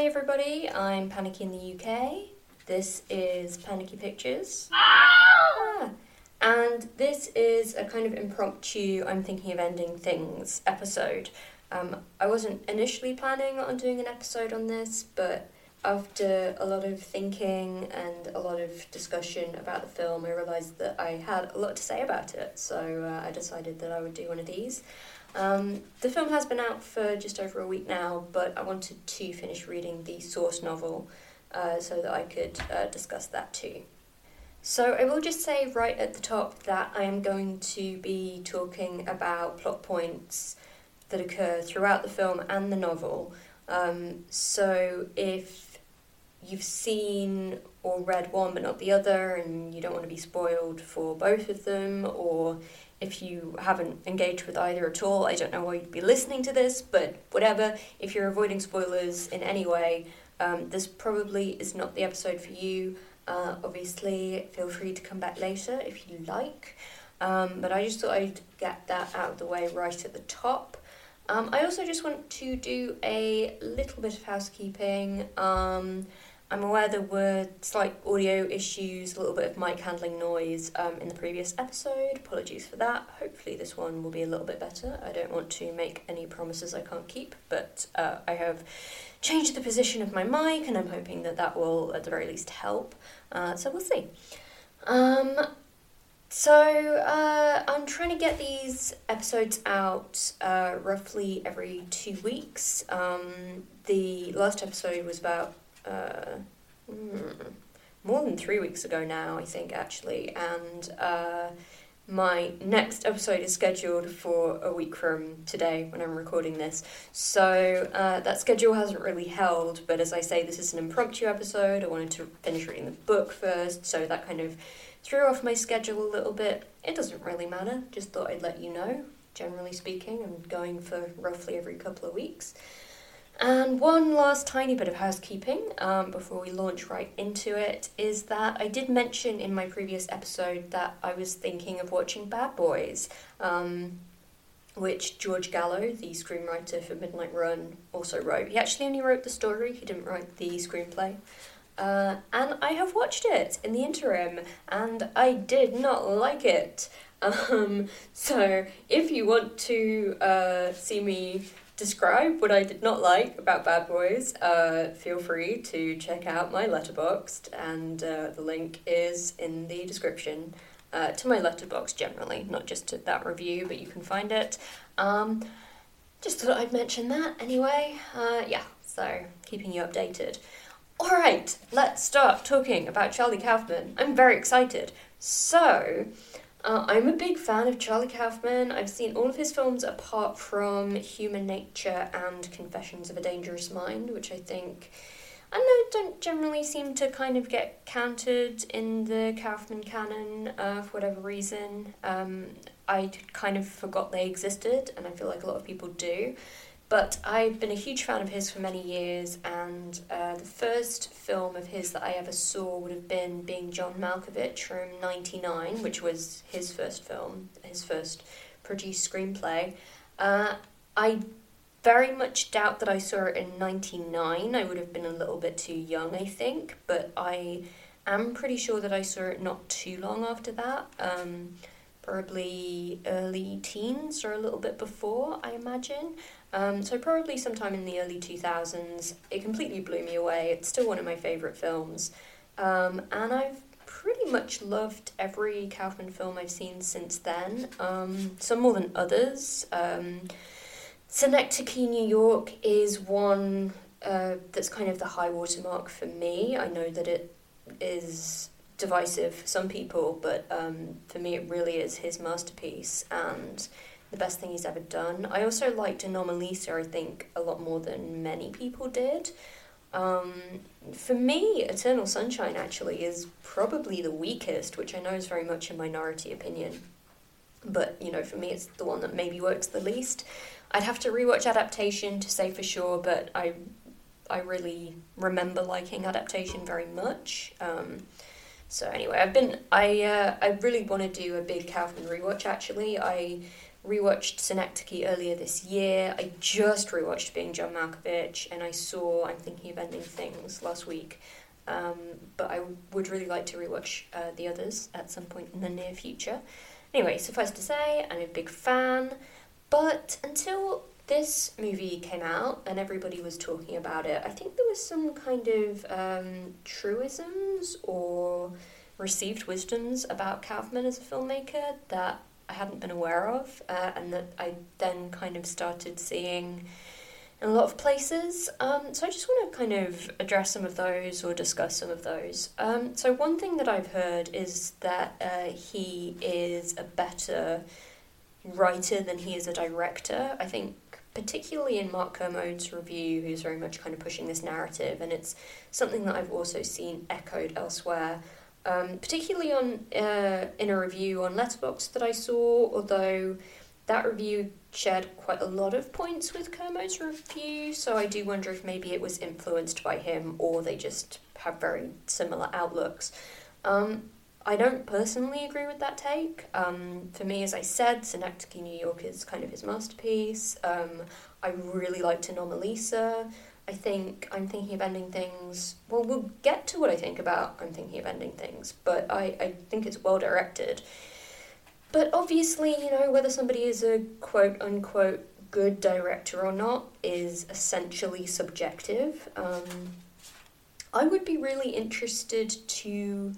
Hi everybody, I'm Panicky in the UK. This is Panicky Pictures. Ah. And this is a kind of impromptu, I'm thinking of ending things episode. Um, I wasn't initially planning on doing an episode on this, but after a lot of thinking and a lot of discussion about the film, I realised that I had a lot to say about it, so uh, I decided that I would do one of these. Um, the film has been out for just over a week now, but I wanted to finish reading the source novel uh, so that I could uh, discuss that too. So, I will just say right at the top that I am going to be talking about plot points that occur throughout the film and the novel. Um, so, if you've seen or read one but not the other, and you don't want to be spoiled for both of them, or if you haven't engaged with either at all, I don't know why you'd be listening to this, but whatever. If you're avoiding spoilers in any way, um, this probably is not the episode for you. Uh, obviously, feel free to come back later if you like. Um, but I just thought I'd get that out of the way right at the top. Um, I also just want to do a little bit of housekeeping. Um, I'm aware there were slight audio issues, a little bit of mic handling noise um, in the previous episode. Apologies for that. Hopefully, this one will be a little bit better. I don't want to make any promises I can't keep, but uh, I have changed the position of my mic and I'm hoping that that will, at the very least, help. Uh, so, we'll see. Um, so, uh, I'm trying to get these episodes out uh, roughly every two weeks. Um, the last episode was about uh, mm, more than three weeks ago now, I think, actually. And uh, my next episode is scheduled for a week from today when I'm recording this. So uh, that schedule hasn't really held, but as I say, this is an impromptu episode. I wanted to finish reading the book first, so that kind of threw off my schedule a little bit. It doesn't really matter, just thought I'd let you know. Generally speaking, I'm going for roughly every couple of weeks. And one last tiny bit of housekeeping um, before we launch right into it is that I did mention in my previous episode that I was thinking of watching Bad Boys, um, which George Gallo, the screenwriter for Midnight Run, also wrote. He actually only wrote the story, he didn't write the screenplay. Uh, and I have watched it in the interim, and I did not like it. Um, so, if you want to uh, see me describe what I did not like about Bad Boys, uh, feel free to check out my Letterboxd, and uh, the link is in the description uh, to my Letterboxd generally, not just to that review, but you can find it. Um, just thought I'd mention that anyway. Uh, yeah, so keeping you updated. Alright, let's start talking about Charlie Kaufman. I'm very excited. So, uh, I'm a big fan of Charlie Kaufman. I've seen all of his films apart from Human Nature and Confessions of a Dangerous Mind, which I think I know don't generally seem to kind of get counted in the Kaufman canon uh, for whatever reason. Um, I kind of forgot they existed, and I feel like a lot of people do. But I've been a huge fan of his for many years, and uh, the first film of his that I ever saw would have been Being John Malkovich from 99, which was his first film, his first produced screenplay. Uh, I very much doubt that I saw it in 99. I would have been a little bit too young, I think, but I am pretty sure that I saw it not too long after that. Um, probably early teens or a little bit before, I imagine. Um, so probably sometime in the early 2000s. It completely blew me away. It's still one of my favourite films. Um, and I've pretty much loved every Kaufman film I've seen since then, um, some more than others. Um, Synecdoche, New York is one uh, that's kind of the high watermark for me. I know that it is divisive for some people, but um, for me it really is his masterpiece. And the best thing he's ever done. I also liked Anomalisa, I think, a lot more than many people did. Um, for me, Eternal Sunshine actually is probably the weakest, which I know is very much a minority opinion. But, you know, for me, it's the one that maybe works the least. I'd have to rewatch Adaptation to say for sure, but I, I really remember liking Adaptation very much. Um, so anyway, I've been I uh, I really want to do a big Kaufman rewatch. Actually, I rewatched Synecdoche earlier this year. I just rewatched Being John Malkovich, and I saw I'm Thinking of Ending Things last week. Um, but I would really like to rewatch uh, the others at some point in the near future. Anyway, suffice to say, I'm a big fan. But until this movie came out and everybody was talking about it, I think there was some kind of um, truisms or received wisdoms about Kaufman as a filmmaker that I hadn't been aware of, uh, and that I then kind of started seeing in a lot of places. Um, so I just want to kind of address some of those or discuss some of those. Um, so one thing that I've heard is that uh, he is a better writer than he is a director. I think particularly in Mark Kermode's review, who's very much kind of pushing this narrative, and it's something that I've also seen echoed elsewhere. Um, particularly on uh, in a review on Letterboxd that I saw, although that review shared quite a lot of points with Kermode's review, so I do wonder if maybe it was influenced by him or they just have very similar outlooks. Um, I don't personally agree with that take. Um, for me, as I said, Synecdoche, New York is kind of his masterpiece. Um, I really liked Anomalisa. I think I'm thinking of ending things. Well, we'll get to what I think about I'm thinking of ending things, but I, I think it's well directed. But obviously, you know, whether somebody is a quote unquote good director or not is essentially subjective. Um, I would be really interested to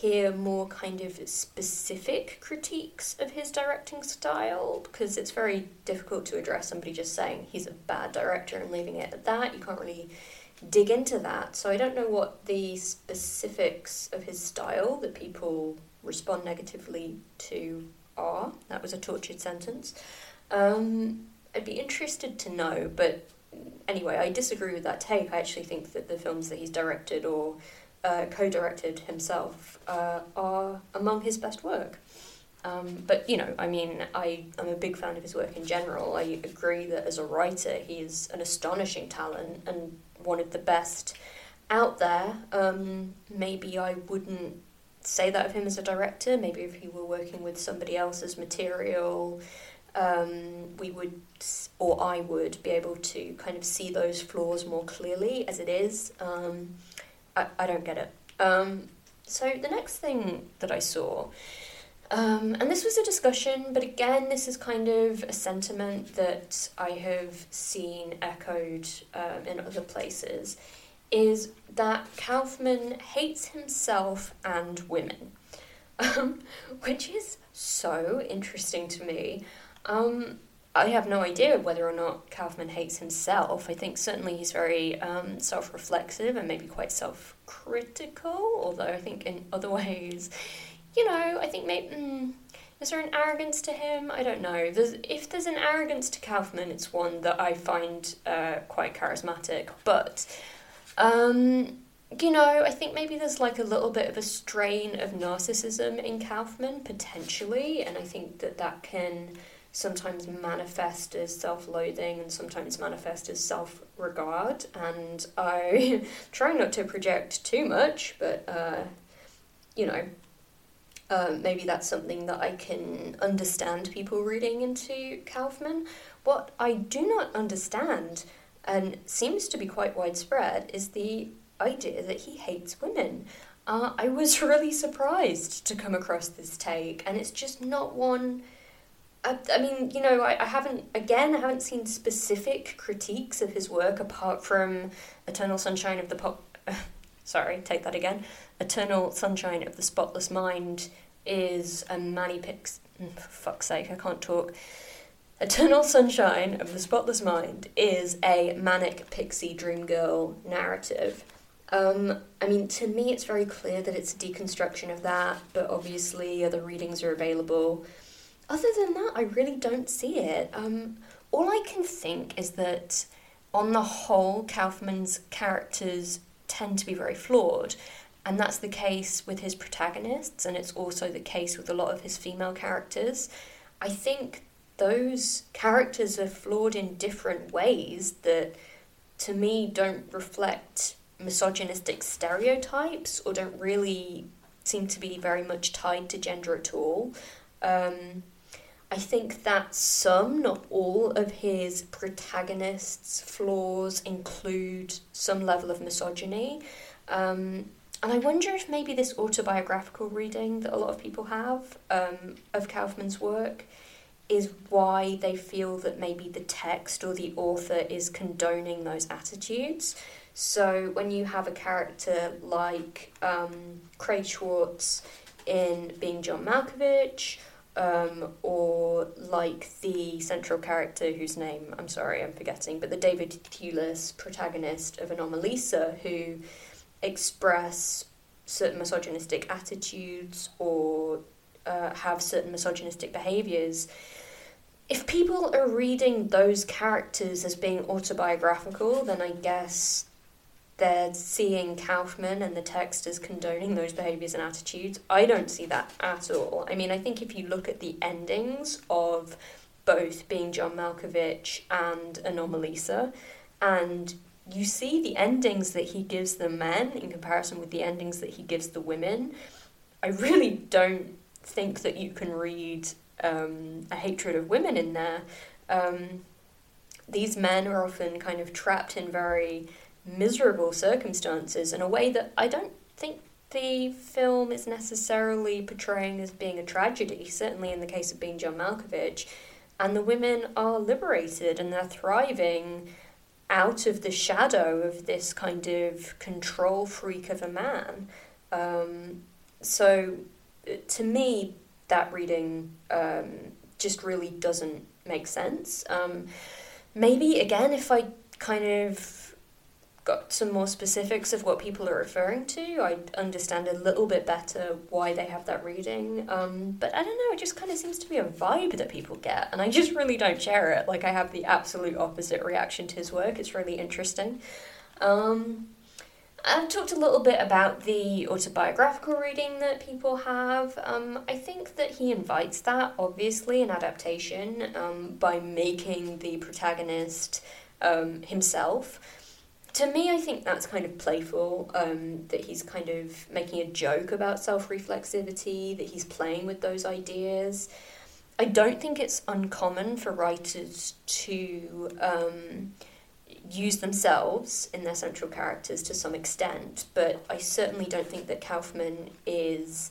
hear more kind of specific critiques of his directing style because it's very difficult to address somebody just saying he's a bad director and leaving it at that. You can't really dig into that. So I don't know what the specifics of his style that people respond negatively to are. That was a tortured sentence. Um, I'd be interested to know, but anyway, I disagree with that take. I actually think that the films that he's directed or uh, co directed himself uh, are among his best work. Um, but you know, I mean, I am a big fan of his work in general. I agree that as a writer, he is an astonishing talent and one of the best out there. Um, maybe I wouldn't say that of him as a director. Maybe if he were working with somebody else's material, um, we would, or I would, be able to kind of see those flaws more clearly as it is. Um, I, I don't get it. Um, so the next thing that I saw, um, and this was a discussion, but again, this is kind of a sentiment that I have seen echoed um, in other places, is that Kaufman hates himself and women, um, which is so interesting to me. Um, I have no idea whether or not Kaufman hates himself. I think certainly he's very um, self reflexive and maybe quite self critical, although I think in other ways, you know, I think maybe. Mm, is there an arrogance to him? I don't know. There's, if there's an arrogance to Kaufman, it's one that I find uh, quite charismatic. But, um, you know, I think maybe there's like a little bit of a strain of narcissism in Kaufman, potentially, and I think that that can sometimes manifest as self loathing and sometimes manifest as self regard. And I try not to project too much, but uh, you know, um, maybe that's something that I can understand people reading into Kaufman. What I do not understand, and seems to be quite widespread, is the idea that he hates women. Uh, I was really surprised to come across this take, and it's just not one I, I mean, you know, I, I haven't, again, I haven't seen specific critiques of his work apart from Eternal Sunshine of the Pop. sorry, take that again. Eternal Sunshine of the Spotless Mind is a Manny Pix. Mm, for fuck's sake, I can't talk. Eternal Sunshine of the Spotless Mind is a manic pixie dream girl narrative. Um, I mean, to me, it's very clear that it's a deconstruction of that, but obviously, other readings are available other than that, I really don't see it. Um, all I can think is that, on the whole, Kaufman's characters tend to be very flawed. And that's the case with his protagonists, and it's also the case with a lot of his female characters. I think those characters are flawed in different ways that, to me, don't reflect misogynistic stereotypes or don't really seem to be very much tied to gender at all. Um, I think that some, not all, of his protagonists' flaws include some level of misogyny. Um, and I wonder if maybe this autobiographical reading that a lot of people have um, of Kaufman's work is why they feel that maybe the text or the author is condoning those attitudes. So when you have a character like um, Craig Schwartz in Being John Malkovich, um, or like the central character whose name I'm sorry I'm forgetting, but the David Thewlis protagonist of Anomalisa who express certain misogynistic attitudes or uh, have certain misogynistic behaviors. If people are reading those characters as being autobiographical, then I guess they're seeing Kaufman and the text as condoning those behaviors and attitudes. I don't see that at all. I mean, I think if you look at the endings of both being John Malkovich and Anomalisa, and you see the endings that he gives the men in comparison with the endings that he gives the women, I really don't think that you can read um, a hatred of women in there. Um, these men are often kind of trapped in very miserable circumstances in a way that I don't think the film is necessarily portraying as being a tragedy, certainly in the case of being John Malkovich. And the women are liberated and they're thriving out of the shadow of this kind of control freak of a man. Um, so, to me, that reading um, just really doesn't make sense. Um, maybe, again, if I kind of got some more specifics of what people are referring to, I understand a little bit better why they have that reading. Um, but I don't know, it just kind of seems to be a vibe that people get, and I just really don't share it. Like, I have the absolute opposite reaction to his work. It's really interesting. Um, I've talked a little bit about the autobiographical reading that people have. Um, I think that he invites that, obviously, in adaptation um, by making the protagonist um, himself to me, I think that's kind of playful. Um, that he's kind of making a joke about self reflexivity. That he's playing with those ideas. I don't think it's uncommon for writers to um, use themselves in their central characters to some extent, but I certainly don't think that Kaufman is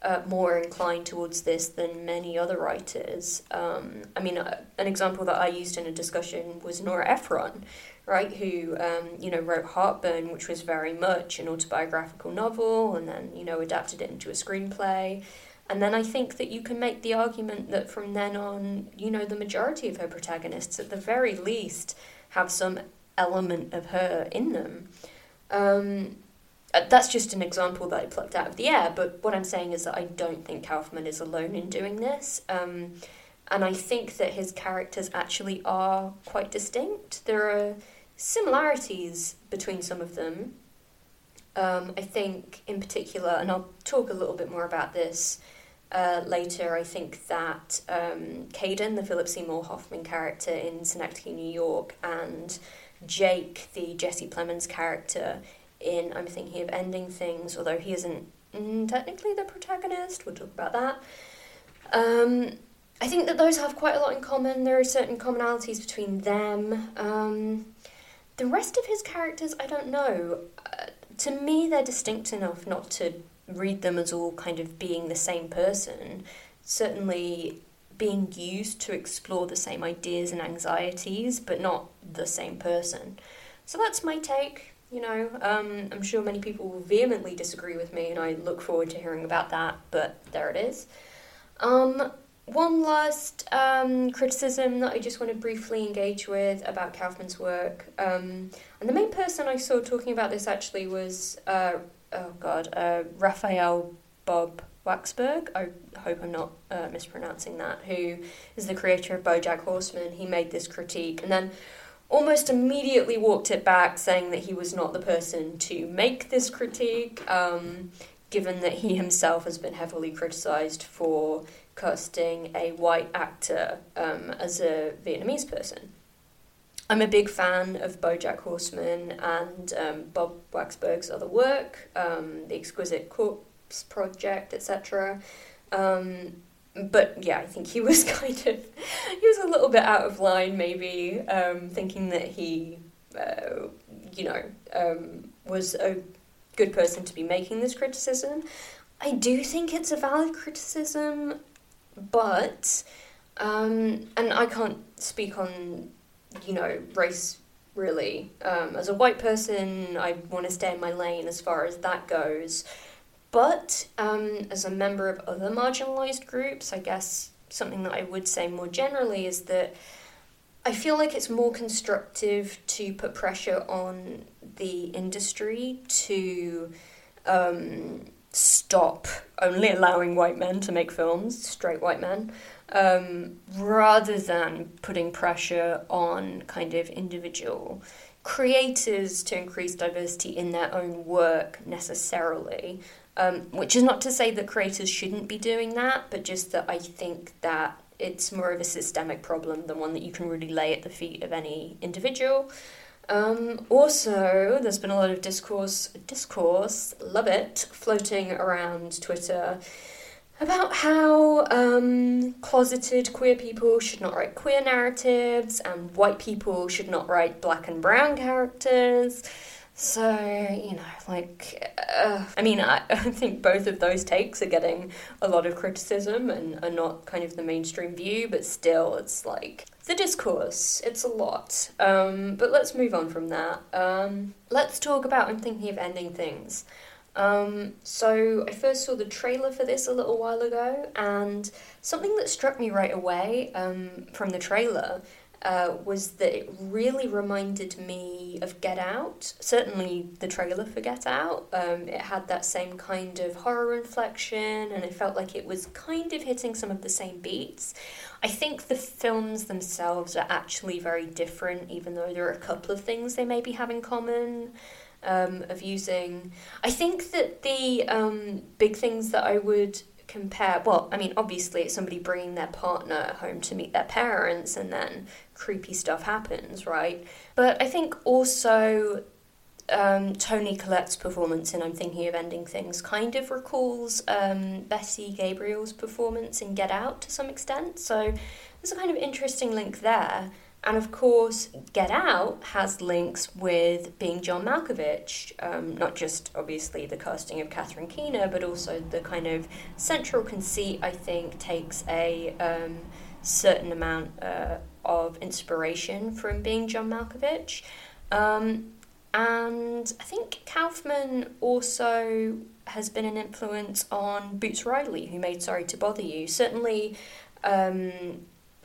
uh, more inclined towards this than many other writers. Um, I mean, uh, an example that I used in a discussion was Nora Ephron, right, who, um, you know, wrote Heartburn, which was very much an autobiographical novel, and then, you know, adapted it into a screenplay. And then I think that you can make the argument that from then on, you know, the majority of her protagonists, at the very least, have some element of her in them. Um, uh, that's just an example that I plucked out of the air, but what I'm saying is that I don't think Kaufman is alone in doing this. Um, and I think that his characters actually are quite distinct. There are similarities between some of them. Um, I think, in particular, and I'll talk a little bit more about this uh, later, I think that um, Caden, the Philip Seymour Hoffman character in Synecdoche, New York, and Jake, the Jesse Plemons character in I'm Thinking of Ending Things, although he isn't mm, technically the protagonist, we'll talk about that. Um, I think that those have quite a lot in common. There are certain commonalities between them. Um, the rest of his characters, I don't know. Uh, to me, they're distinct enough not to read them as all kind of being the same person. Certainly being used to explore the same ideas and anxieties, but not the same person. So that's my take. You know, um, I'm sure many people will vehemently disagree with me, and I look forward to hearing about that, but there it is. Um, one last um, criticism that I just want to briefly engage with about Kaufman's work, um, and the main person I saw talking about this actually was, uh, oh god, uh, Raphael Bob Waksberg. I hope I'm not uh, mispronouncing that. Who is the creator of BoJack Horseman? He made this critique, and then almost immediately walked it back, saying that he was not the person to make this critique. Um, given that he himself has been heavily criticized for casting a white actor um, as a Vietnamese person. I'm a big fan of BoJack Horseman and um, Bob Waksberg's other work, um, The Exquisite Corpse Project, etc. Um, but yeah, I think he was kind of he was a little bit out of line, maybe um, thinking that he, uh, you know, um, was a good person to be making this criticism. I do think it's a valid criticism, but um, and I can't speak on you know race really. Um, as a white person, I want to stay in my lane as far as that goes. But um, as a member of other marginalized groups, I guess something that I would say more generally is that I feel like it's more constructive to put pressure on the industry to um, stop only allowing white men to make films, straight white men, um, rather than putting pressure on kind of individual creators to increase diversity in their own work necessarily. Um, which is not to say that creators shouldn't be doing that, but just that I think that it's more of a systemic problem than one that you can really lay at the feet of any individual. Um, also, there's been a lot of discourse, discourse, love it, floating around Twitter about how um, closeted queer people should not write queer narratives and white people should not write black and brown characters. So, you know, like, uh, I mean, I, I think both of those takes are getting a lot of criticism and are not kind of the mainstream view, but still, it's like the discourse. It's a lot. Um, but let's move on from that. Um, let's talk about I'm thinking of ending things. Um, so I first saw the trailer for this a little while ago, and something that struck me right away um, from the trailer uh, was that it really reminded me of Get Out. Certainly, the trailer for Get Out. Um, it had that same kind of horror inflection, and it felt like it was kind of hitting some of the same beats. I think the films themselves are actually very different, even though there are a couple of things they maybe have in common. Um, of using, I think that the um, big things that I would compare well i mean obviously it's somebody bringing their partner home to meet their parents and then creepy stuff happens right but i think also um, Toni Collette's performance in I'm Thinking of Ending Things kind of recalls um, Betty Gabriel's performance in Get Out to some extent. So there's a kind of interesting link there. And of course, Get Out has links with being John Malkovich, um, not just obviously the casting of Catherine Keener, but also the kind of central conceit, I think, takes a um, certain amount uh, of inspiration from being John Malkovich. Um, and I think Kaufman also has been an influence on Boots Riley, who made Sorry to Bother You. Certainly, um,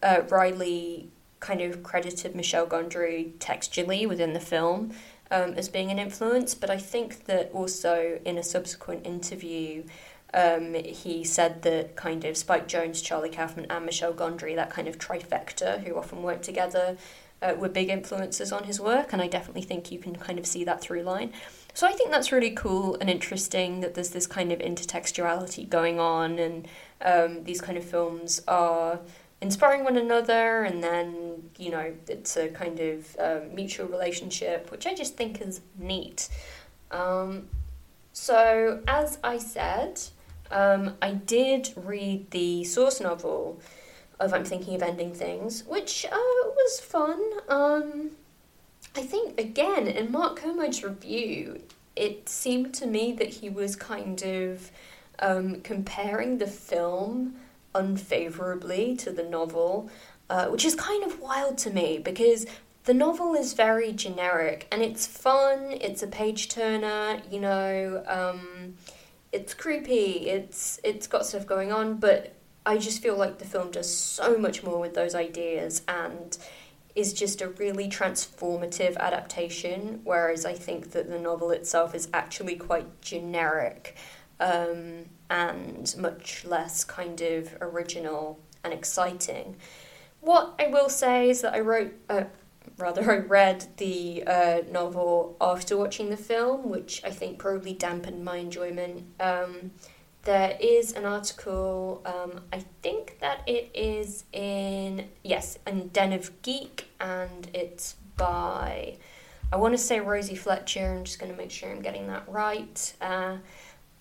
uh, Riley kind of credited Michel Gondry textually within the film um, as being an influence, but I think that also in a subsequent interview, um, he said that kind of Spike Jonze, Charlie Kaufman, and Michel Gondry, that kind of trifecta who often work together, uh, were big influences on his work, and I definitely think you can kind of see that through line. So I think that's really cool and interesting that there's this kind of intertextuality going on, and um, these kind of films are inspiring one another, and then you know it's a kind of um, mutual relationship, which I just think is neat. Um, so as I said, um, I did read the source novel of I'm Thinking of Ending Things, which uh, was fun. Um, I think again in Mark Kermode's review, it seemed to me that he was kind of um, comparing the film unfavorably to the novel, uh, which is kind of wild to me because the novel is very generic and it's fun, it's a page turner, you know, um, it's creepy, it's it's got stuff going on, but I just feel like the film does so much more with those ideas and is just a really transformative adaptation, whereas I think that the novel itself is actually quite generic. Um, and much less kind of original and exciting. What I will say is that I wrote, uh, rather, I read the uh, novel after watching the film, which I think probably dampened my enjoyment. Um, there is an article, um, I think that it is in, yes, in Den of Geek, and it's by, I want to say Rosie Fletcher, I'm just going to make sure I'm getting that right. Uh,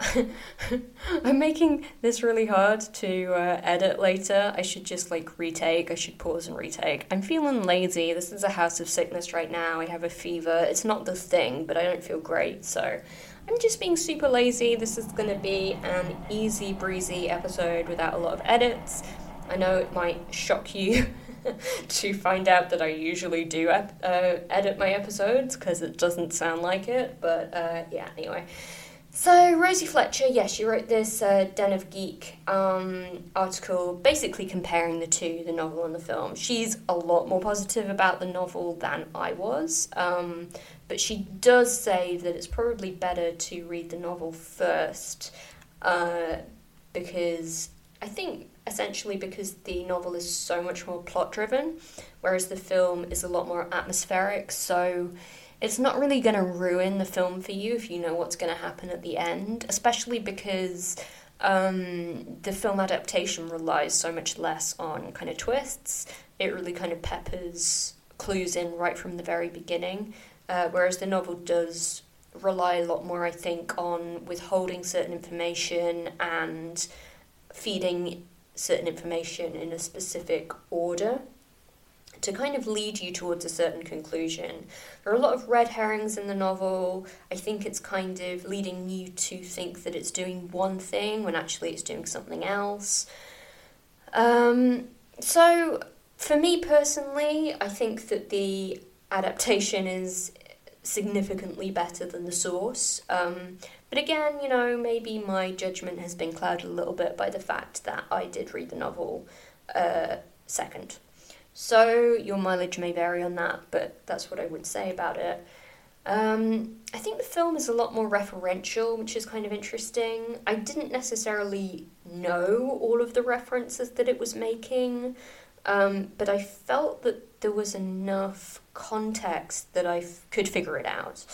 I'm making this really hard to uh, edit later. I should just like retake. I should pause and retake. I'm feeling lazy. This is a house of sickness right now. I have a fever. It's not the thing, but I don't feel great. So I'm just being super lazy. This is going to be an easy breezy episode without a lot of edits. I know it might shock you to find out that I usually do uh, edit my episodes because it doesn't sound like it, but uh, yeah, anyway. So, Rosie Fletcher, yes, she wrote this uh, Den of Geek um, article basically comparing the two, the novel and the film. She's a lot more positive about the novel than I was, um, but she does say that it's probably better to read the novel first uh, because I think essentially because the novel is so much more plot driven, whereas the film is a lot more atmospheric. So it's not really going to ruin the film for you if you know what's going to happen at the end, especially because um, the film adaptation relies so much less on kind of twists. It really kind of peppers clues in right from the very beginning, uh, whereas the novel does rely a lot more, I think, on withholding certain information and feeding certain information in a specific order to kind of lead you towards a certain conclusion. There are a lot of red herrings in the novel. I think it's kind of leading you to think that it's doing one thing when actually it's doing something else. Um, so, for me personally, I think that the adaptation is significantly better than the source. Um, but again, you know, maybe my judgment has been clouded a little bit by the fact that I did read the novel uh, second. So your mileage may vary on that, but that's what I would say about it. Um, I think the film is a lot more referential, which is kind of interesting. I didn't necessarily know all of the references that it was making, um, but I felt that there was enough context that I f- could figure it out.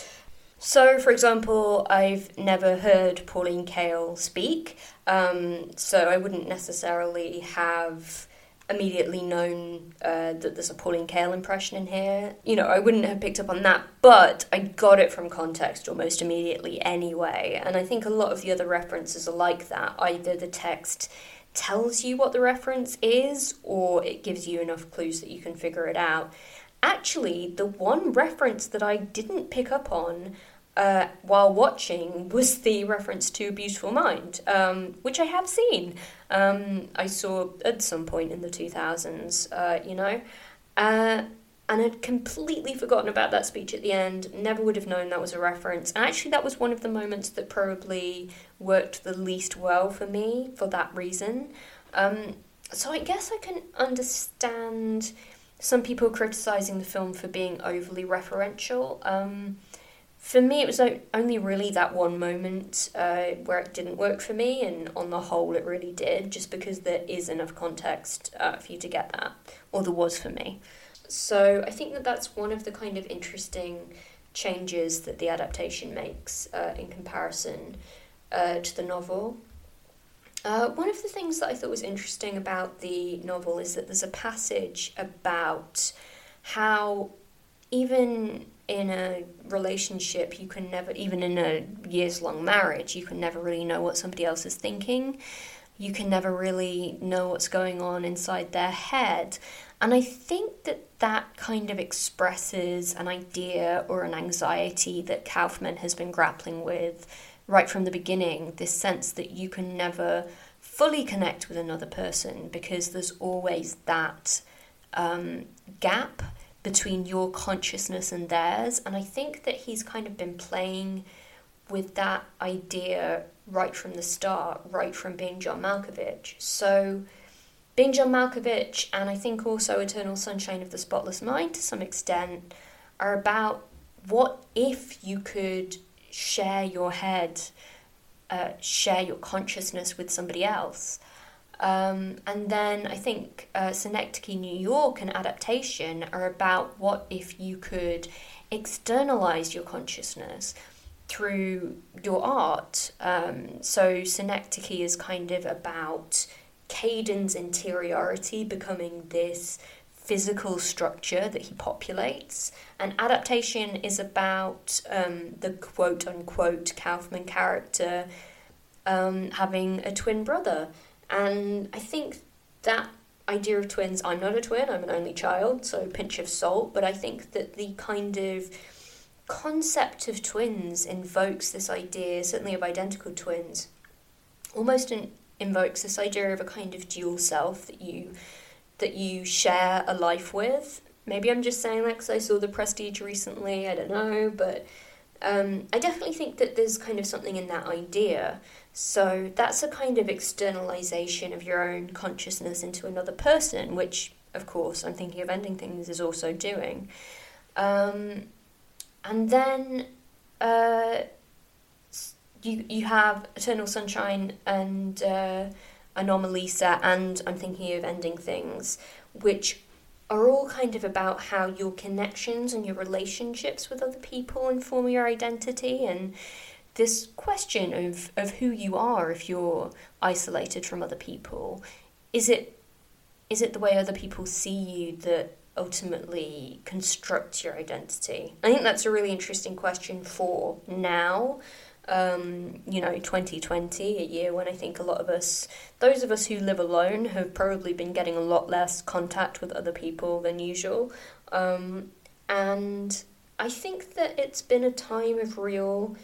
So, for example, I've never heard Pauline Kael speak, um, so I wouldn't necessarily have immediately known uh, that there's a Pauline Kael impression in here. You know, I wouldn't have picked up on that, but I got it from context almost immediately anyway. And I think a lot of the other references are like that. Either the text tells you what the reference is, or it gives you enough clues that you can figure it out. Actually, the one reference that I didn't pick up on uh, while watching was the reference to Beautiful Mind, um, which I have seen. Um, I saw at some point in the 2000s, uh, you know, uh, and had completely forgotten about that speech at the end, never would have known that was a reference. And actually, that was one of the moments that probably worked the least well for me for that reason. Um, so I guess I can understand some people criticizing the film for being overly referential. For me, it was only really that one moment uh, where it didn't work for me, and on the whole, it really did, just because there is enough context uh, for you to get that, or there was for me. So I think that that's one of the kind of interesting changes that the adaptation makes uh, in comparison uh, to the novel. Uh, one of the things that I thought was interesting about the novel is that there's a passage about how even in a relationship, you can never, even in a years long marriage, you can never really know what somebody else is thinking. You can never really know what's going on inside their head. And I think that that kind of expresses an idea or an anxiety that Kaufman has been grappling with right from the beginning this sense that you can never fully connect with another person because there's always that um, gap between your consciousness and theirs. And I think that he's kind of been playing with that idea right from the start, right from being John Malkovich. So, being John Malkovich, and I think also Eternal Sunshine of the Spotless Mind to some extent, are about what if you could share your head, uh, share your consciousness with somebody else. Um, and then I think uh, Synecdoche, New York, and adaptation are about what if you could externalize your consciousness through your art. Um, so Synecdoche is kind of about Caden's interiority becoming this physical structure that he populates. And adaptation is about um, the quote unquote Kaufman character um, having a twin brother. And I think that idea of twins, I'm not a twin, I'm an only child, so pinch of salt, but I think that the kind of concept of twins invokes this idea, certainly of identical twins, almost in, invokes this idea of a kind of dual self that you that you share a life with. Maybe I'm just saying that because I saw The Prestige recently. I don't know, but um, I definitely think that there's kind of something in that idea. So that's a kind of externalization of your own consciousness into another person, which, of course, I'm thinking of ending things is also doing. Um, and then uh, you you have Eternal Sunshine and uh, Anomalisa, and I'm thinking of ending things, which are all kind of about how your connections and your relationships with other people inform your identity and this question of, of who you are if you're isolated from other people. Is it is it the way other people see you that ultimately constructs your identity? I think that's a really interesting question for now. Um, you know, 2020, a year when I think a lot of us, those of us who live alone, have probably been getting a lot less contact with other people than usual. Um, and I think that it's been a time of real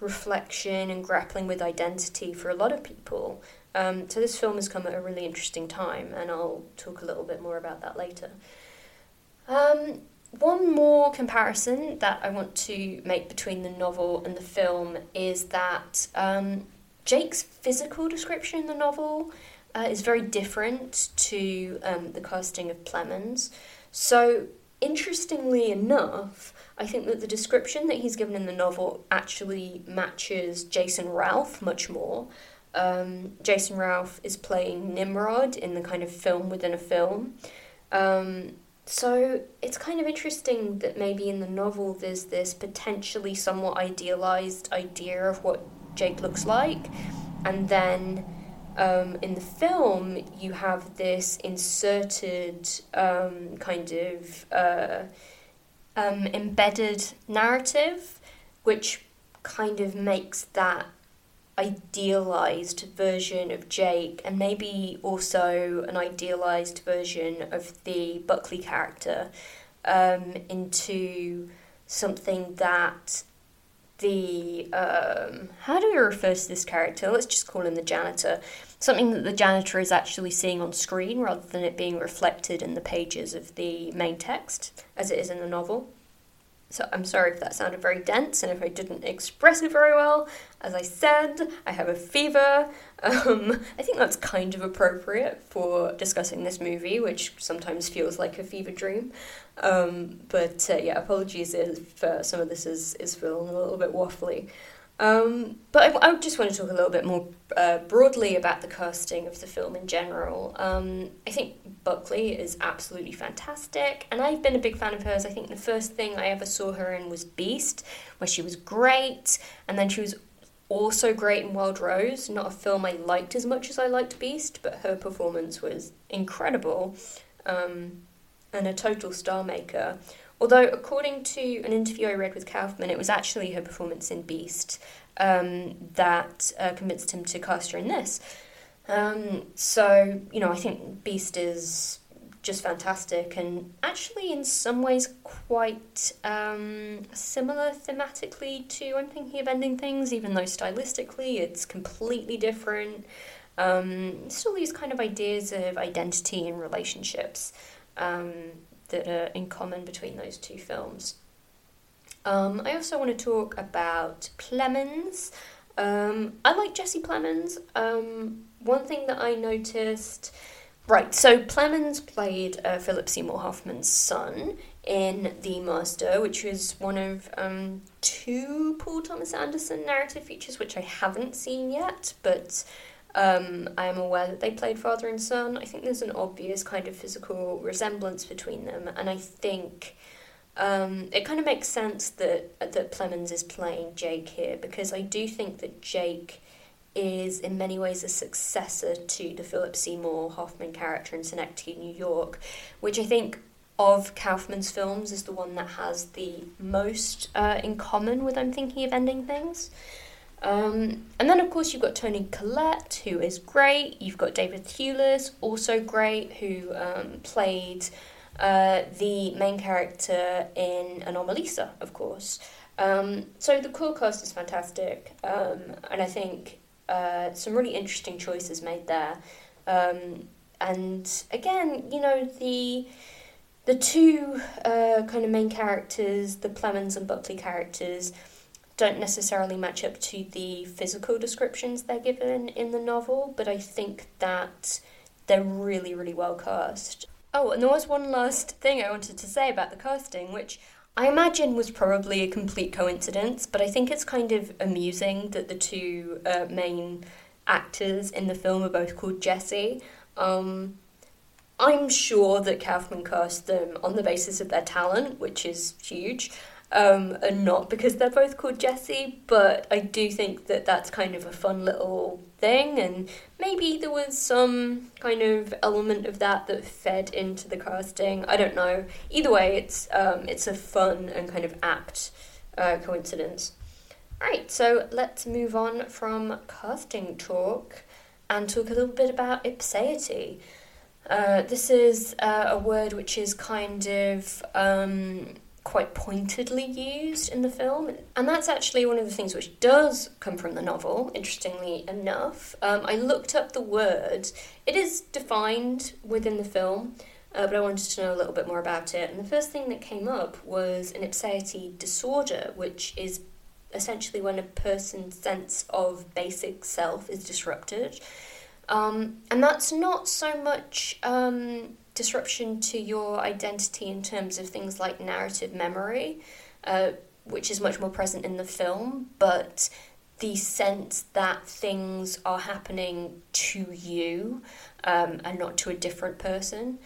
reflection and grappling with identity for a lot of people. Um, so this film has come at a really interesting time, and I'll talk a little bit more about that later. Um, one more comparison that I want to make between the novel and the film is that um, Jake's physical description in the novel uh, is very different to um, the casting of Plemons. So, interestingly enough, I think that the description that he's given in the novel actually matches Jason Ralph much more. Um, Jason Ralph is playing Nimrod in the kind of film within a film. Um, so it's kind of interesting that maybe in the novel there's this potentially somewhat idealized idea of what Jake looks like, and then um, in the film you have this inserted um, kind of uh, um, embedded narrative, which kind of makes that idealized version of Jake and maybe also an idealized version of the Buckley character um, into something that the um, how do we refer to this character? Let's just call him the janitor. Something that the janitor is actually seeing on screen rather than it being reflected in the pages of the main text, as it is in the novel. So I'm sorry if that sounded very dense and if I didn't express it very well. As I said, I have a fever. Um, I think that's kind of appropriate for discussing this movie, which sometimes feels like a fever dream. Um, but uh, yeah, apologies if uh, some of this is, is feeling a little bit waffly. Um, but I, I, just want to talk a little bit more uh, broadly about the casting of the film in general. Um, I think Buckley is absolutely fantastic, and I've been a big fan of hers. I think the first thing I ever saw her in was Beast, where she was great, and then she was also great in Wild Rose. Not a film I liked as much as I liked Beast, but her performance was incredible um, and a total star maker. Although, according to an interview I read with Kaufman, it was actually her performance in Beast um, that uh, convinced him to cast her in this. Um, so, you know, I think Beast is just fantastic and actually, in some ways, quite um, similar thematically to I'm Thinking of Ending Things, even though stylistically it's completely different. Um, still, these kind of ideas of identity and relationships. Um, that are in common between those two films. Um, I also want to talk about Plemons. Um, I like Jesse Plemons. Um, one thing that I noticed, right? So Plemons played uh, Philip Seymour Hoffman's son in The Master, which was one of um, two Paul Thomas Anderson narrative features, which I haven't seen yet, but um, I am aware that they played father and son. I think there's an obvious kind of physical resemblance between them, and I think um, it kind of makes sense that that Plemons is playing Jake here because I do think that Jake is in many ways a successor to the Philip Seymour Hoffman character in Synecdoche, New York, which I think of Kaufman's films is the one that has the most uh, in common with I'm Thinking of Ending Things. Um, and then, of course, you've got Toni Collette, who is great. You've got David Thewlis, also great, who um, played uh, the main character in Anomalisa, of course. Um, so the core cast is fantastic, um, and I think uh, some really interesting choices made there. Um, and again, you know the the two uh, kind of main characters, the Plemons and Buckley characters, don't necessarily match up to the physical descriptions they're given in the novel, but I think that they're really, really well cast. Oh, and there was one last thing I wanted to say about the casting, which I imagine was probably a complete coincidence, but I think it's kind of amusing that the two uh, main actors in the film are both called Jesse. Um, I'm sure that Kaufman cast them on the basis of their talent, which is huge, um, and not because they're both called Jesse, but I do think that that's kind of a fun little thing, and maybe there was some kind of element of that that fed into the casting. I don't know. Either way, it's um, it's a fun and kind of apt uh, coincidence. Alright, so let's move on from casting talk and talk a little bit about ipseity. Uh, this is uh, a word which is kind of um, quite pointedly used in the film, and that's actually one of the things which does come from the novel, interestingly enough. Um, I looked up the word, it is defined within the film. Uh, but I wanted to know a little bit more about it. And the first thing that came up was an ipseity disorder, which is essentially when a person's sense of basic self is disrupted. Um, and that's not so much um, disruption to your identity in terms of things like narrative memory, uh, which is much more present in the film, but the sense that things are happening to you um, and not to a different person.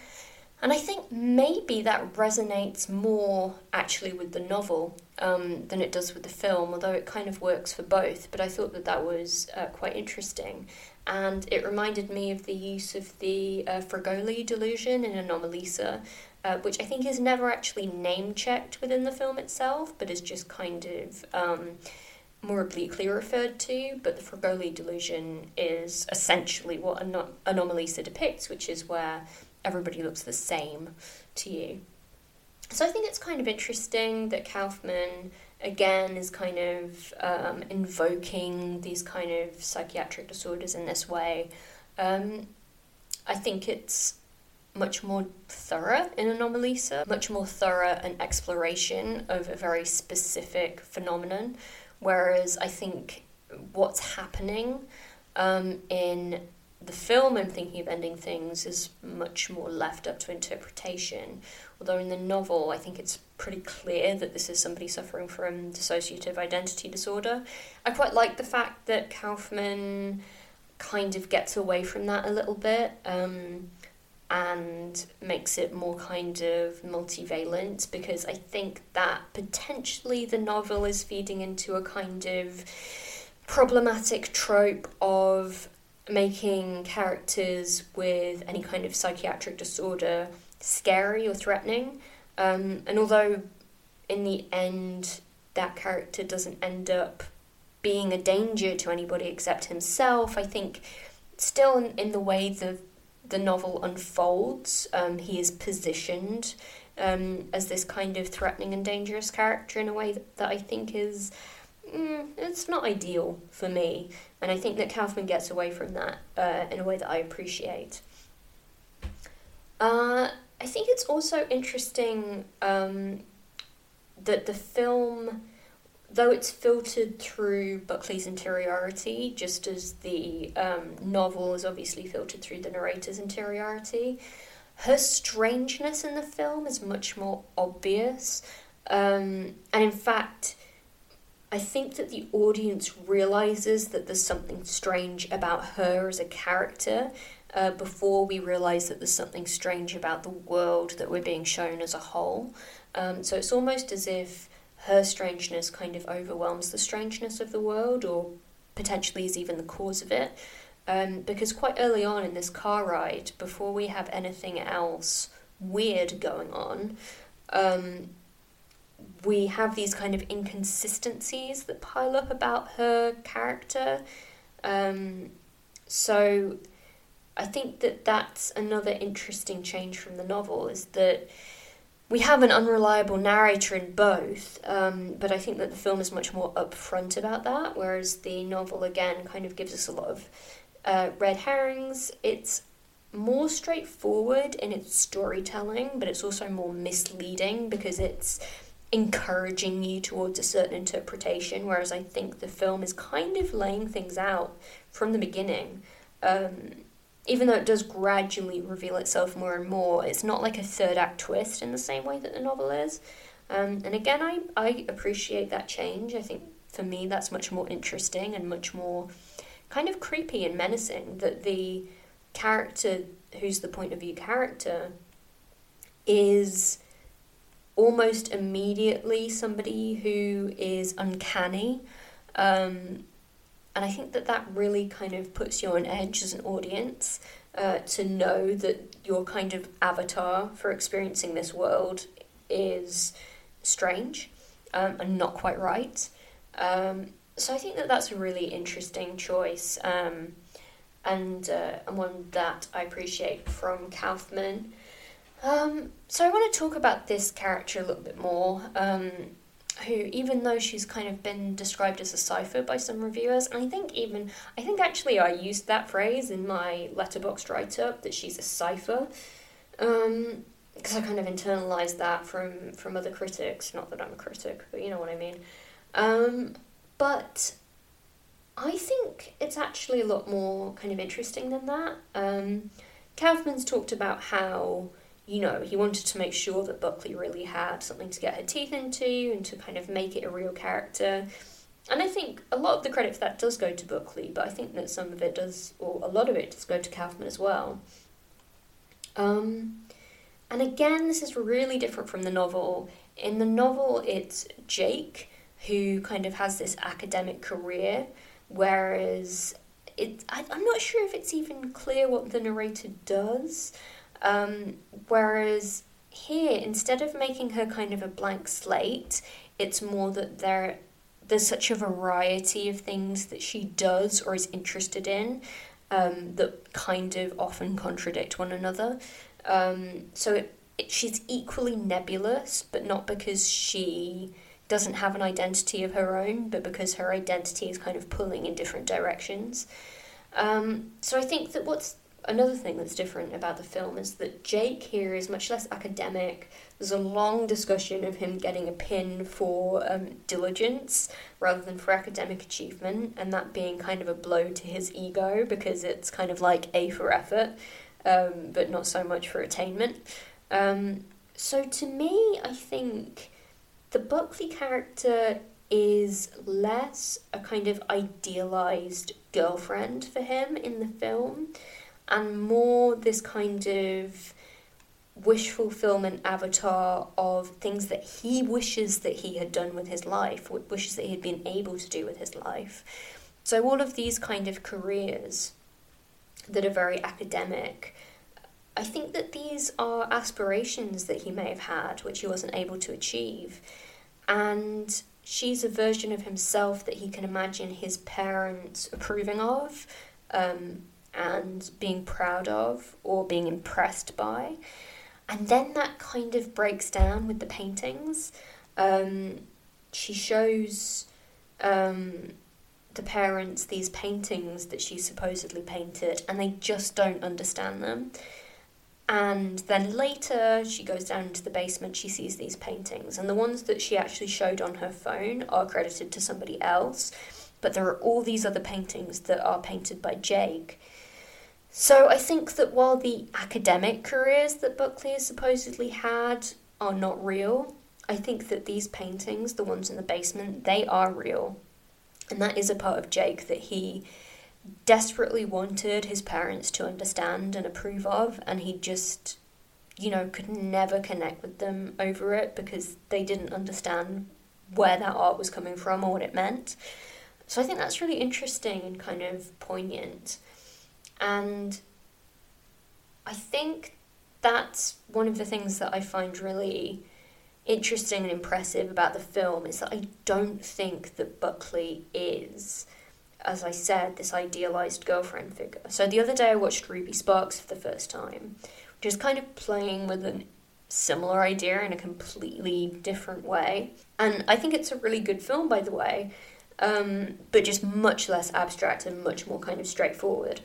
And I think maybe that resonates more actually with the novel um, than it does with the film, although it kind of works for both. But I thought that that was uh, quite interesting and it reminded me of the use of the uh, delusion in Anomalisa, uh, which I think is never actually name checked within the film itself, but is just kind of um, more obliquely referred to. But the Fregoli delusion is essentially what Anom- Anomalisa depicts, which is where everybody looks the same to you. So I think it's kind of interesting that Kaufman again is kind of um, invoking these kind of psychiatric disorders in this way. Um, I think it's much more thorough in Anomalisa, much more thorough an exploration of a very specific phenomenon, whereas I think what's happening um, in the film I'm thinking of ending things is much more left up to interpretation. Although in the novel, I think it's pretty clear that this is somebody suffering from dissociative identity disorder. I quite like the fact that Kaufman kind of gets away from that a little bit um, and makes it more kind of multivalent because I think that potentially the novel is feeding into a kind of problematic trope of making characters with any kind of psychiatric disorder scary or threatening. Um, and although in the end that character doesn't end up being a danger to anybody except himself, I think still in, in the way the the novel unfolds, um, he is positioned um, as this kind of threatening and dangerous character in a way that, that I think is mm, it's not ideal for me. And I think that Kaufman gets away from that uh, in a way that I appreciate. Uh, I think it's also interesting um, that the film, though it's filtered through Buckley's interiority, just as the um, novel is obviously filtered through the narrator's interiority, her strangeness in the film is much more obvious. Um, and in fact, I think that the audience realizes that there's something strange about her as a character uh, before we realize that there's something strange about the world that we're being shown as a whole. Um, so it's almost as if her strangeness kind of overwhelms the strangeness of the world, or potentially is even the cause of it. Um, because quite early on in this car ride, before we have anything else weird going on, um, we have these kind of inconsistencies that pile up about her character. Um, so I think that that's another interesting change from the novel is that we have an unreliable narrator in both, um, but I think that the film is much more upfront about that, whereas the novel again kind of gives us a lot of uh, red herrings. It's more straightforward in its storytelling, but it's also more misleading because it's encouraging you towards a certain interpretation, whereas I think the film is kind of laying things out from the beginning. Um, even though it does gradually reveal itself more and more, it's not like a third act twist in the same way that the novel is. Um, and again, I, I appreciate that change. I think for me, that's much more interesting and much more kind of creepy and menacing that the character who's the point of view character is almost immediately somebody who is uncanny. Um, and I think that that really kind of puts you on edge as an audience uh, to know that your kind of avatar for experiencing this world is strange um, and not quite right. Um, so I think that that's a really interesting choice um, and, uh, and one that I appreciate from Kaufman. Um, so I want to talk about this character a little bit more um, who, even though she's kind of been described as a cipher by some reviewers, and I think even, I think actually I used that phrase in my Letterboxd write up that she's a cipher, um, because I kind of internalized that from from other critics. Not that I'm a critic, but you know what I mean. Um, but I think it's actually a lot more kind of interesting than that. Um, Kaufman's talked about how you know, he wanted to make sure that Buckley really had something to get her teeth into and to kind of make it a real character. And I think a lot of the credit for that does go to Buckley, but I think that some of it does, or a lot of it does go to Kaufman as well. Um, and again, this is really different from the novel. In the novel, it's Jake who kind of has this academic career, whereas it, I, I'm not sure if it's even clear what the narrator does. Um, whereas here, instead of making her kind of a blank slate, it's more that there there's such a variety of things that she does or is interested in um, that kind of often contradict one another. Um, so it, it, she's equally nebulous, but not because she doesn't have an identity of her own, but because her identity is kind of pulling in different directions. Um, so I think that what's another thing that's different about the film is that Jake here is much less academic. There's a long discussion of him getting a pin for um, diligence rather than for academic achievement, and that being kind of a blow to his ego because it's kind of like A for effort, um, but not so much for attainment. Um, so to me, I think the Buckley character is less a kind of idealized girlfriend for him in the film and more this kind of wish fulfillment avatar of things that he wishes that he had done with his life, wishes that he had been able to do with his life. So, all of these kind of careers that are very academic, I think that these are aspirations that he may have had, which he wasn't able to achieve. And she's a version of himself that he can imagine his parents approving of. Um, and being proud of or being impressed by. And then that kind of breaks down with the paintings. Um, she shows um, the parents these paintings that she supposedly painted, and they just don't understand them. And then later, she goes down into the basement, she sees these paintings, and the ones that she actually showed on her phone are credited to somebody else. But there are all these other paintings that are painted by Jake so I think that while the academic careers that Buckley has supposedly had are not real, I think that these paintings, the ones in the basement, they are real. And that is a part of Jake that he desperately wanted his parents to understand and approve of, and he just, you know, could never connect with them over it because they didn't understand where that art was coming from or what it meant. So I think that's really interesting and kind of poignant. And I think that's one of the things that I find really interesting and impressive about the film is that I don't think that Buckley is, as I said, this idealized girlfriend figure. So the other day I watched Ruby Sparks for the first time, which is kind of playing with a similar idea in a completely different way. And I think it's a really good film, by the way, um, but just much less abstract and much more kind of straightforward.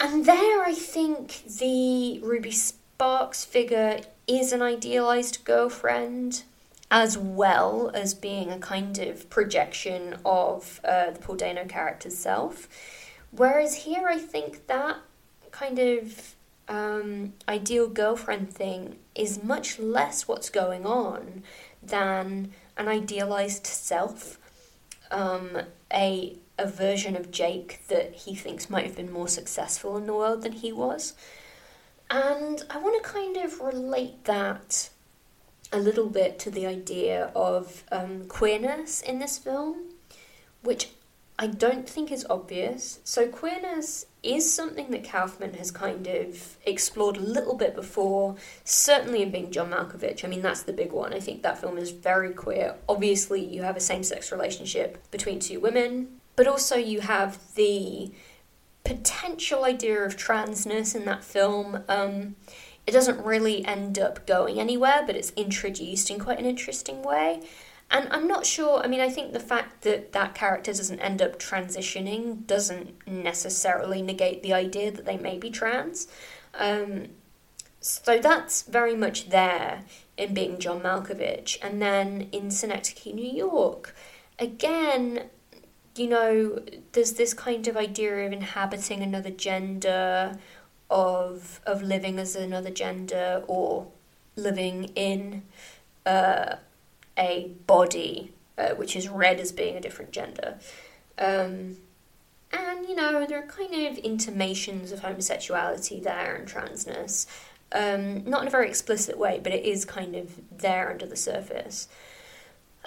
And there, I think the Ruby Sparks figure is an idealized girlfriend as well as being a kind of projection of uh, the Paul Dano character's self. Whereas here, I think that kind of um, ideal girlfriend thing is much less what's going on than an idealized self, um, a a version of Jake that he thinks might have been more successful in the world than he was. And I want to kind of relate that a little bit to the idea of um, queerness in this film, which I don't think is obvious. So, queerness is something that Kaufman has kind of explored a little bit before, certainly in being John Malkovich. I mean, that's the big one. I think that film is very queer. Obviously, you have a same sex relationship between two women, but also you have the potential idea of transness in that film. Um, it doesn't really end up going anywhere, but it's introduced in quite an interesting way. And I'm not sure, I mean, I think the fact that that character doesn't end up transitioning doesn't necessarily negate the idea that they may be trans. Um, so that's very much there in being John Malkovich. And then in Synecdoche, New York, again, you know, there's this kind of idea of inhabiting another gender, of of living as another gender, or living in uh, a body uh, which is read as being a different gender. Um, and you know, there are kind of intimations of homosexuality there and transness. Um, not in a very explicit way, but it is kind of there under the surface.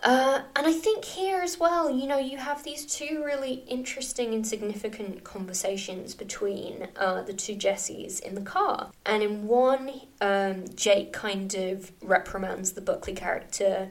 Uh, and I think here as well, you know, you have these two really interesting and significant conversations between uh, the two Jessies in the car. And in one, um, Jake kind of reprimands the Buckley character.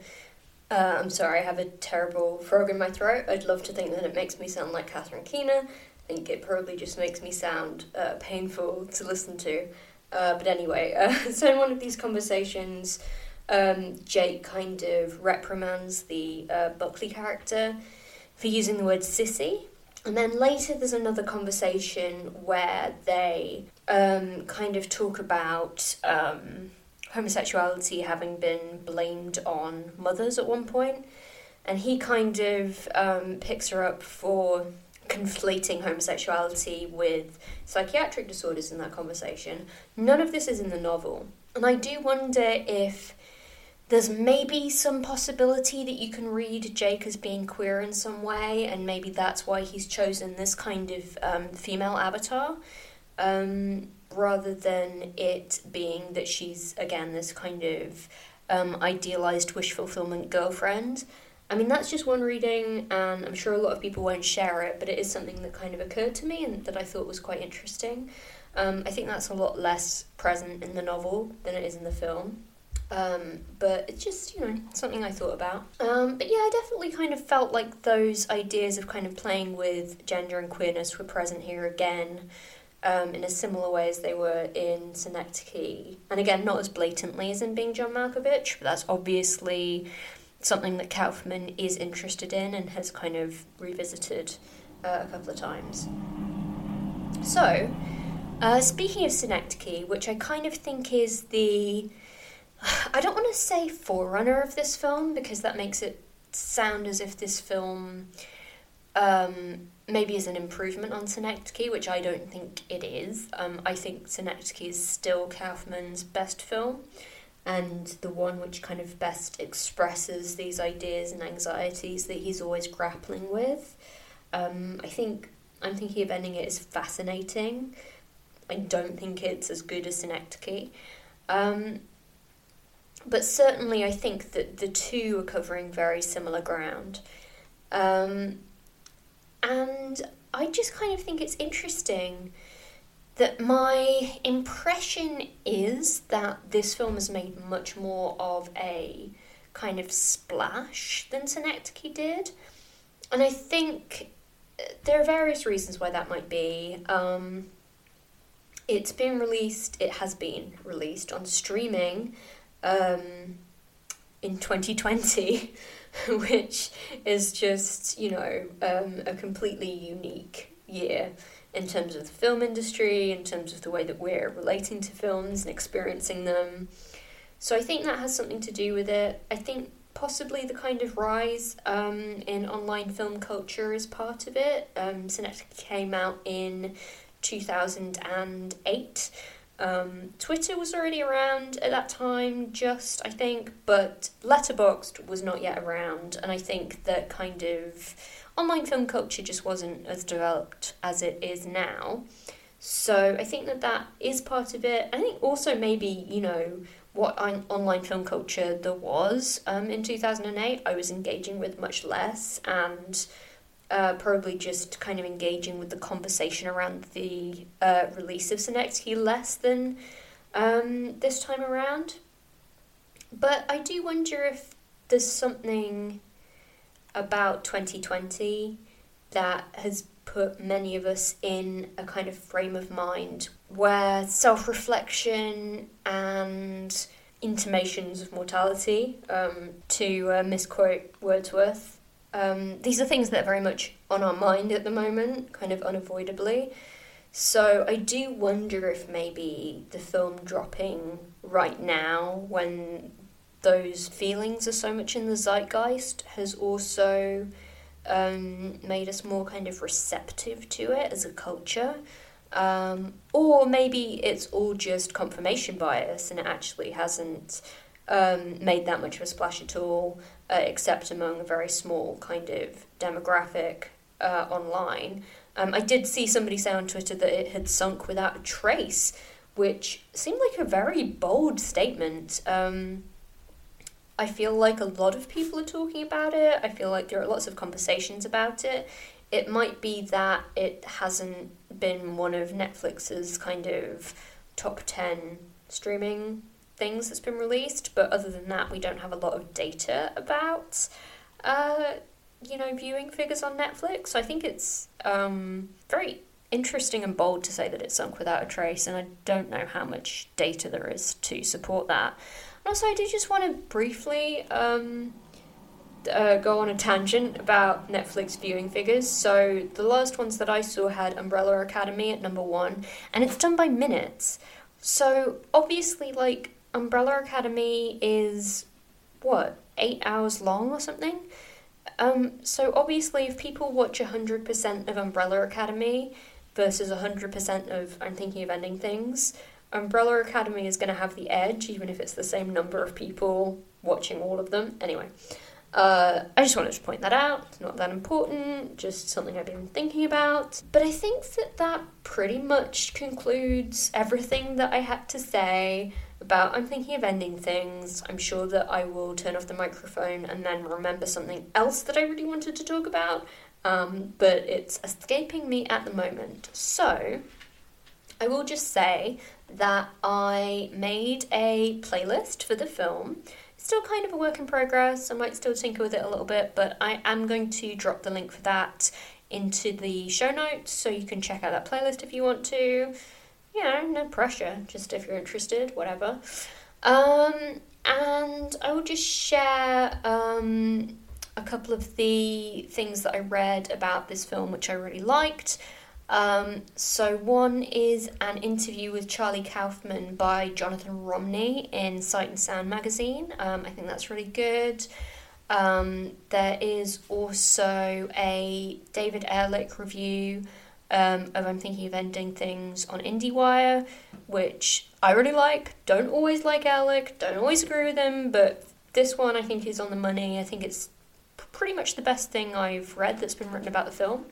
Uh, I'm sorry, I have a terrible frog in my throat. I'd love to think that it makes me sound like Catherine Keener. I think it probably just makes me sound uh, painful to listen to. Uh, but anyway, so in one of these conversations, um, Jake kind of reprimands the uh, Buckley character for using the word sissy. And then later there's another conversation where they um, kind of talk about um, homosexuality having been blamed on mothers at one point. And he kind of um, picks her up for conflating homosexuality with psychiatric disorders in that conversation. None of this is in the novel. And I do wonder if there's maybe some possibility that you can read Jake as being queer in some way, and maybe that's why he's chosen this kind of um, female avatar, um, rather than it being that she's, again, this kind of um, idealized wish fulfillment girlfriend. I mean, that's just one reading, and I'm sure a lot of people won't share it, but it is something that kind of occurred to me and that I thought was quite interesting. Um, I think that's a lot less present in the novel than it is in the film. Um, but it's just, you know, something I thought about. Um, but yeah, I definitely kind of felt like those ideas of kind of playing with gender and queerness were present here again. Um, in a similar way as they were in Synecdoche. And again, not as blatantly as in being John Malkovich, but that's obviously something that Kaufman is interested in and has kind of revisited uh, a couple of times. So, uh, speaking of Synecdoche, which I kind of think is the I don't want to say forerunner of this film because that makes it sound as if this film um, maybe is an improvement on Synecdoche, which I don't think it is. Um, I think Synecdoche is still Kaufman's best film and the one which kind of best expresses these ideas and anxieties that he's always grappling with. Um, I think I'm thinking of ending it as fascinating. I don't think it's as good as Synecdoche. Um, but certainly I think that the two are covering very similar ground. Um, and I just kind of think it's interesting that my impression is that this film has made much more of a kind of splash than Synecdoche did. And I think uh, there are various reasons why that might be. Um, it's been released, it has been released on streaming um, in 2020, which is just, you know, um, a completely unique year in terms of the film industry, in terms of the way that we're relating to films and experiencing them. So I think that has something to do with it. I think possibly the kind of rise um, in online film culture is part of it. Um, Synecdoche came out in 2008. Um, Twitter was already around at that time, just I think, but Letterboxd was not yet around, and I think that kind of online film culture just wasn't as developed as it is now. So I think that that is part of it. I think also maybe you know what on- online film culture there was um, in two thousand and eight. I was engaging with much less and. Uh, probably just kind of engaging with the conversation around the uh, release of Synecdoche less than um, this time around. But I do wonder if there's something about 2020 that has put many of us in a kind of frame of mind where self reflection and intimations of mortality, um, to uh, misquote Wordsworth, um, these are things that are very much on our mind at the moment, kind of unavoidably. So I do wonder if maybe the film dropping right now, when those feelings are so much in the zeitgeist has also um, made us more kind of receptive to it as a culture. Um, or maybe it's all just confirmation bias and it actually hasn't um, made that much of a splash at all, uh, except among a very small kind of demographic uh, online. Um, I did see somebody say on Twitter that it had sunk without a trace, which seemed like a very bold statement. Um, I feel like a lot of people are talking about it. I feel like there are lots of conversations about it. It might be that it hasn't been one of Netflix's kind of top 10 streaming things that's been released, but other than that, we don't have a lot of data about, uh, you know, viewing figures on Netflix. So I think it's um, very interesting and bold to say that it sunk without a trace, and I don't know how much data there is to support that. Also, I do just want to briefly um, uh, go on a tangent about Netflix viewing figures. So, the last ones that I saw had Umbrella Academy at number one, and it's done by minutes. So, obviously, like, Umbrella Academy is what, eight hours long or something? Um, so, obviously, if people watch 100% of Umbrella Academy versus 100% of I'm Thinking of Ending Things, Umbrella Academy is going to have the edge, even if it's the same number of people watching all of them. Anyway, uh, I just wanted to point that out. It's not that important, just something I've been thinking about. But I think that that pretty much concludes everything that I had to say about I'm thinking of ending things. I'm sure that I will turn off the microphone and then remember something else that I really wanted to talk about, um, but it's escaping me at the moment. So, I will just say that I made a playlist for the film. It's still kind of a work in progress. I might still tinker with it a little bit, but I am going to drop the link for that into the show notes so you can check out that playlist if you want to. You know, no pressure, just if you're interested, whatever. Um, and I will just share um, a couple of the things that I read about this film which I really liked. Um, so, one is an interview with Charlie Kaufman by Jonathan Romney in Sight and Sound magazine. Um, I think that's really good. Um, there is also a David Ehrlich review um, of I'm Thinking of Ending Things on IndieWire, which I really like. Don't always like Ehrlich, don't always agree with him, but this one I think is on the money. I think it's pretty much the best thing I've read that's been written about the film.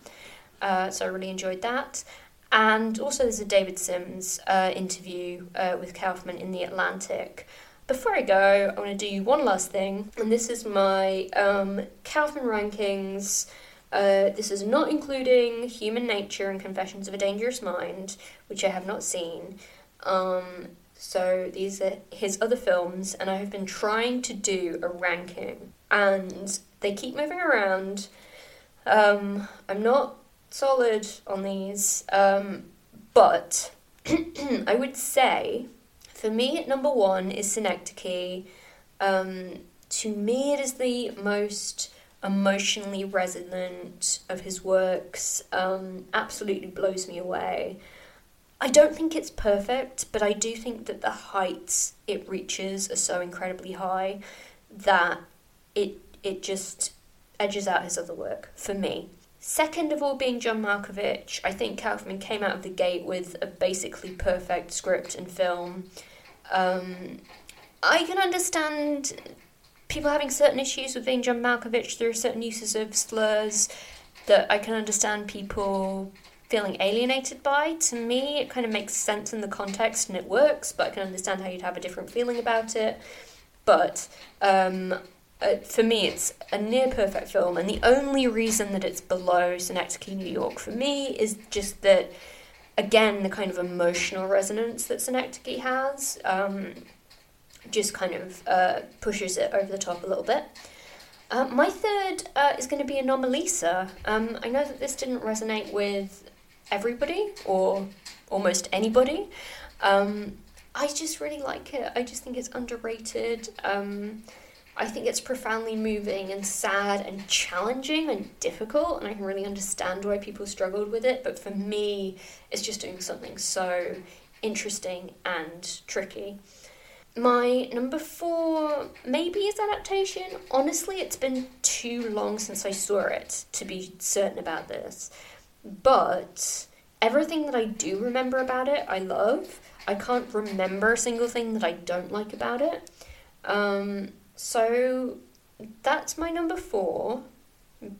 Uh, so I really enjoyed that. And also, there's a David Sims uh, interview uh, with Kaufman in The Atlantic. Before I go, I want to do one last thing, and this is my um, Kaufman rankings Uh, this is not including Human Nature and Confessions of a Dangerous Mind, which I have not seen. Um, so these are his other films, and I have been trying to do a ranking, and they keep moving around. Um, I'm not solid on these, um, but I would say for me number one is Synecdoche. Um, to me, it is the most emotionally resonant of his works. Um, absolutely blows me away. I don't think it's perfect, but I do think that the heights it reaches are so incredibly high that it it just edges out his other work for me. Second of all, being John Malkovich, I think Kaufman came out of the gate with a basically perfect script and film. Um, I can understand people having certain issues with being John Malkovich. There are certain uses of slurs that I can understand people feeling alienated by. To me, it kind of makes sense in the context and it works, but I can understand how you'd have a different feeling about it. But um, uh, for me, it's a near perfect film, and the only reason that it's below Synecdoche, New York, for me, is just that, again, the kind of emotional resonance that Synecdoche has um, just kind of uh, pushes it over the top a little bit. Uh, my third uh, is going to be Anomalisa. Um, I know that this didn't resonate with everybody or almost anybody. Um, I just really like it. I just think it's underrated. Um, I think it's profoundly moving and sad and challenging and difficult, and I can really understand why people struggled with it. But for me, it's just doing something so interesting and tricky. My number four maybe is adaptation. Honestly, it's been too long since I saw it to be certain about this. But everything that I do remember about it, I love. I can't remember a single thing that I don't like about it. Um, so that's my number four,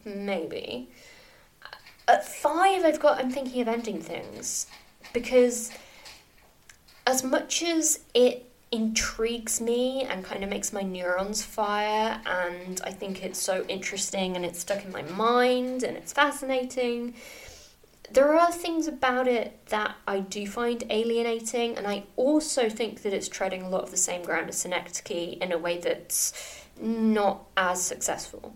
maybe. At five, I've got I'm thinking of ending things because as much as it intrigues me and kind of makes my neurons fire, and I think it's so interesting and it's stuck in my mind and it's fascinating there are things about it that I do find alienating, and I also think that it's treading a lot of the same ground as Synecdoche in a way that's not as successful.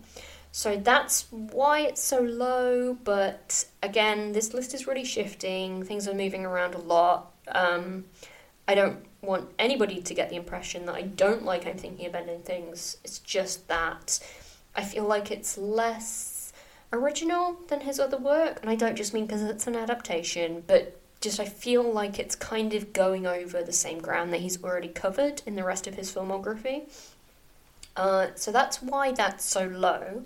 So that's why it's so low, but again, this list is really shifting, things are moving around a lot. Um, I don't want anybody to get the impression that I don't like I'm thinking of ending things. It's just that I feel like it's less original than his other work, and I don't just mean because it's an adaptation, but just I feel like it's kind of going over the same ground that he's already covered in the rest of his filmography. Uh, so that's why that's so low.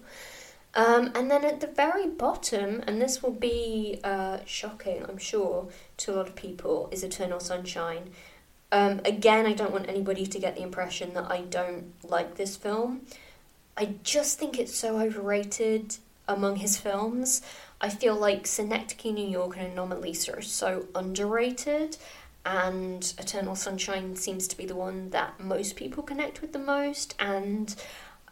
Um, and then at the very bottom, and this will be uh, shocking, I'm sure, to a lot of people, is Eternal Sunshine. Um, again, I don't want anybody to get the impression that I don't like this film. I just think it's so overrated among his films. I feel like Synecdoche, New York, and Anomalisa are so underrated, and Eternal Sunshine seems to be the one that most people connect with the most. And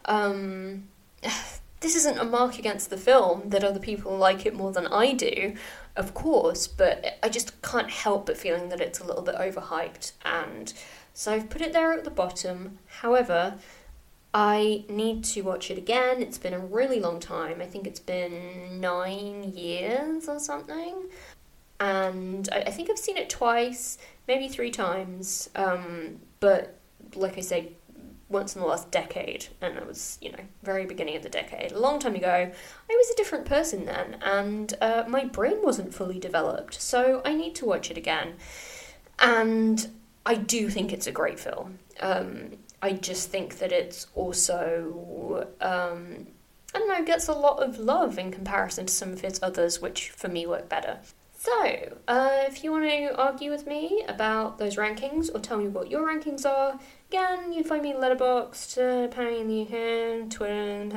um, this isn't a mark against the film that other people like it more than I do, of course, but I just can't help but feeling that it's a little bit overhyped. And so I've put it there at the bottom. However, I need to watch it again. It's been a really long time. I think it's been nine years or something. And I, I think I've seen it twice, maybe three times. Um, but like I say, once in the last decade, and it was, you know, very beginning of the decade, a long time ago, I was a different person then, and uh, my brain wasn't fully developed, so I need to watch it again. And I do think it's a great film. Um, I just think that it's also, um, I don't know, gets a lot of love in comparison to some of his others, which for me work better. So, uh, if you want to argue with me about those rankings or tell me what your rankings are, again, you find me Letterboxd, uh, Penny in the UK, Twitter,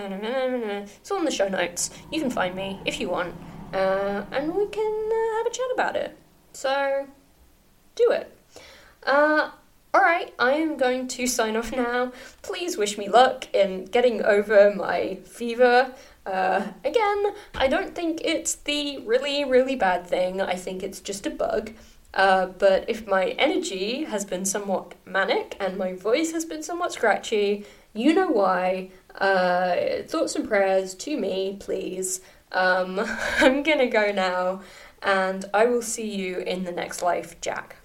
it's all in the show notes. You can find me if you want, uh, and we can uh, have a chat about it. So, do it. Uh, Alright, I am going to sign off now. Please wish me luck in getting over my fever. Uh, again, I don't think it's the really, really bad thing. I think it's just a bug. Uh, but if my energy has been somewhat manic and my voice has been somewhat scratchy, you know why. Uh, thoughts and prayers to me, please. Um, I'm gonna go now, and I will see you in the next life, Jack.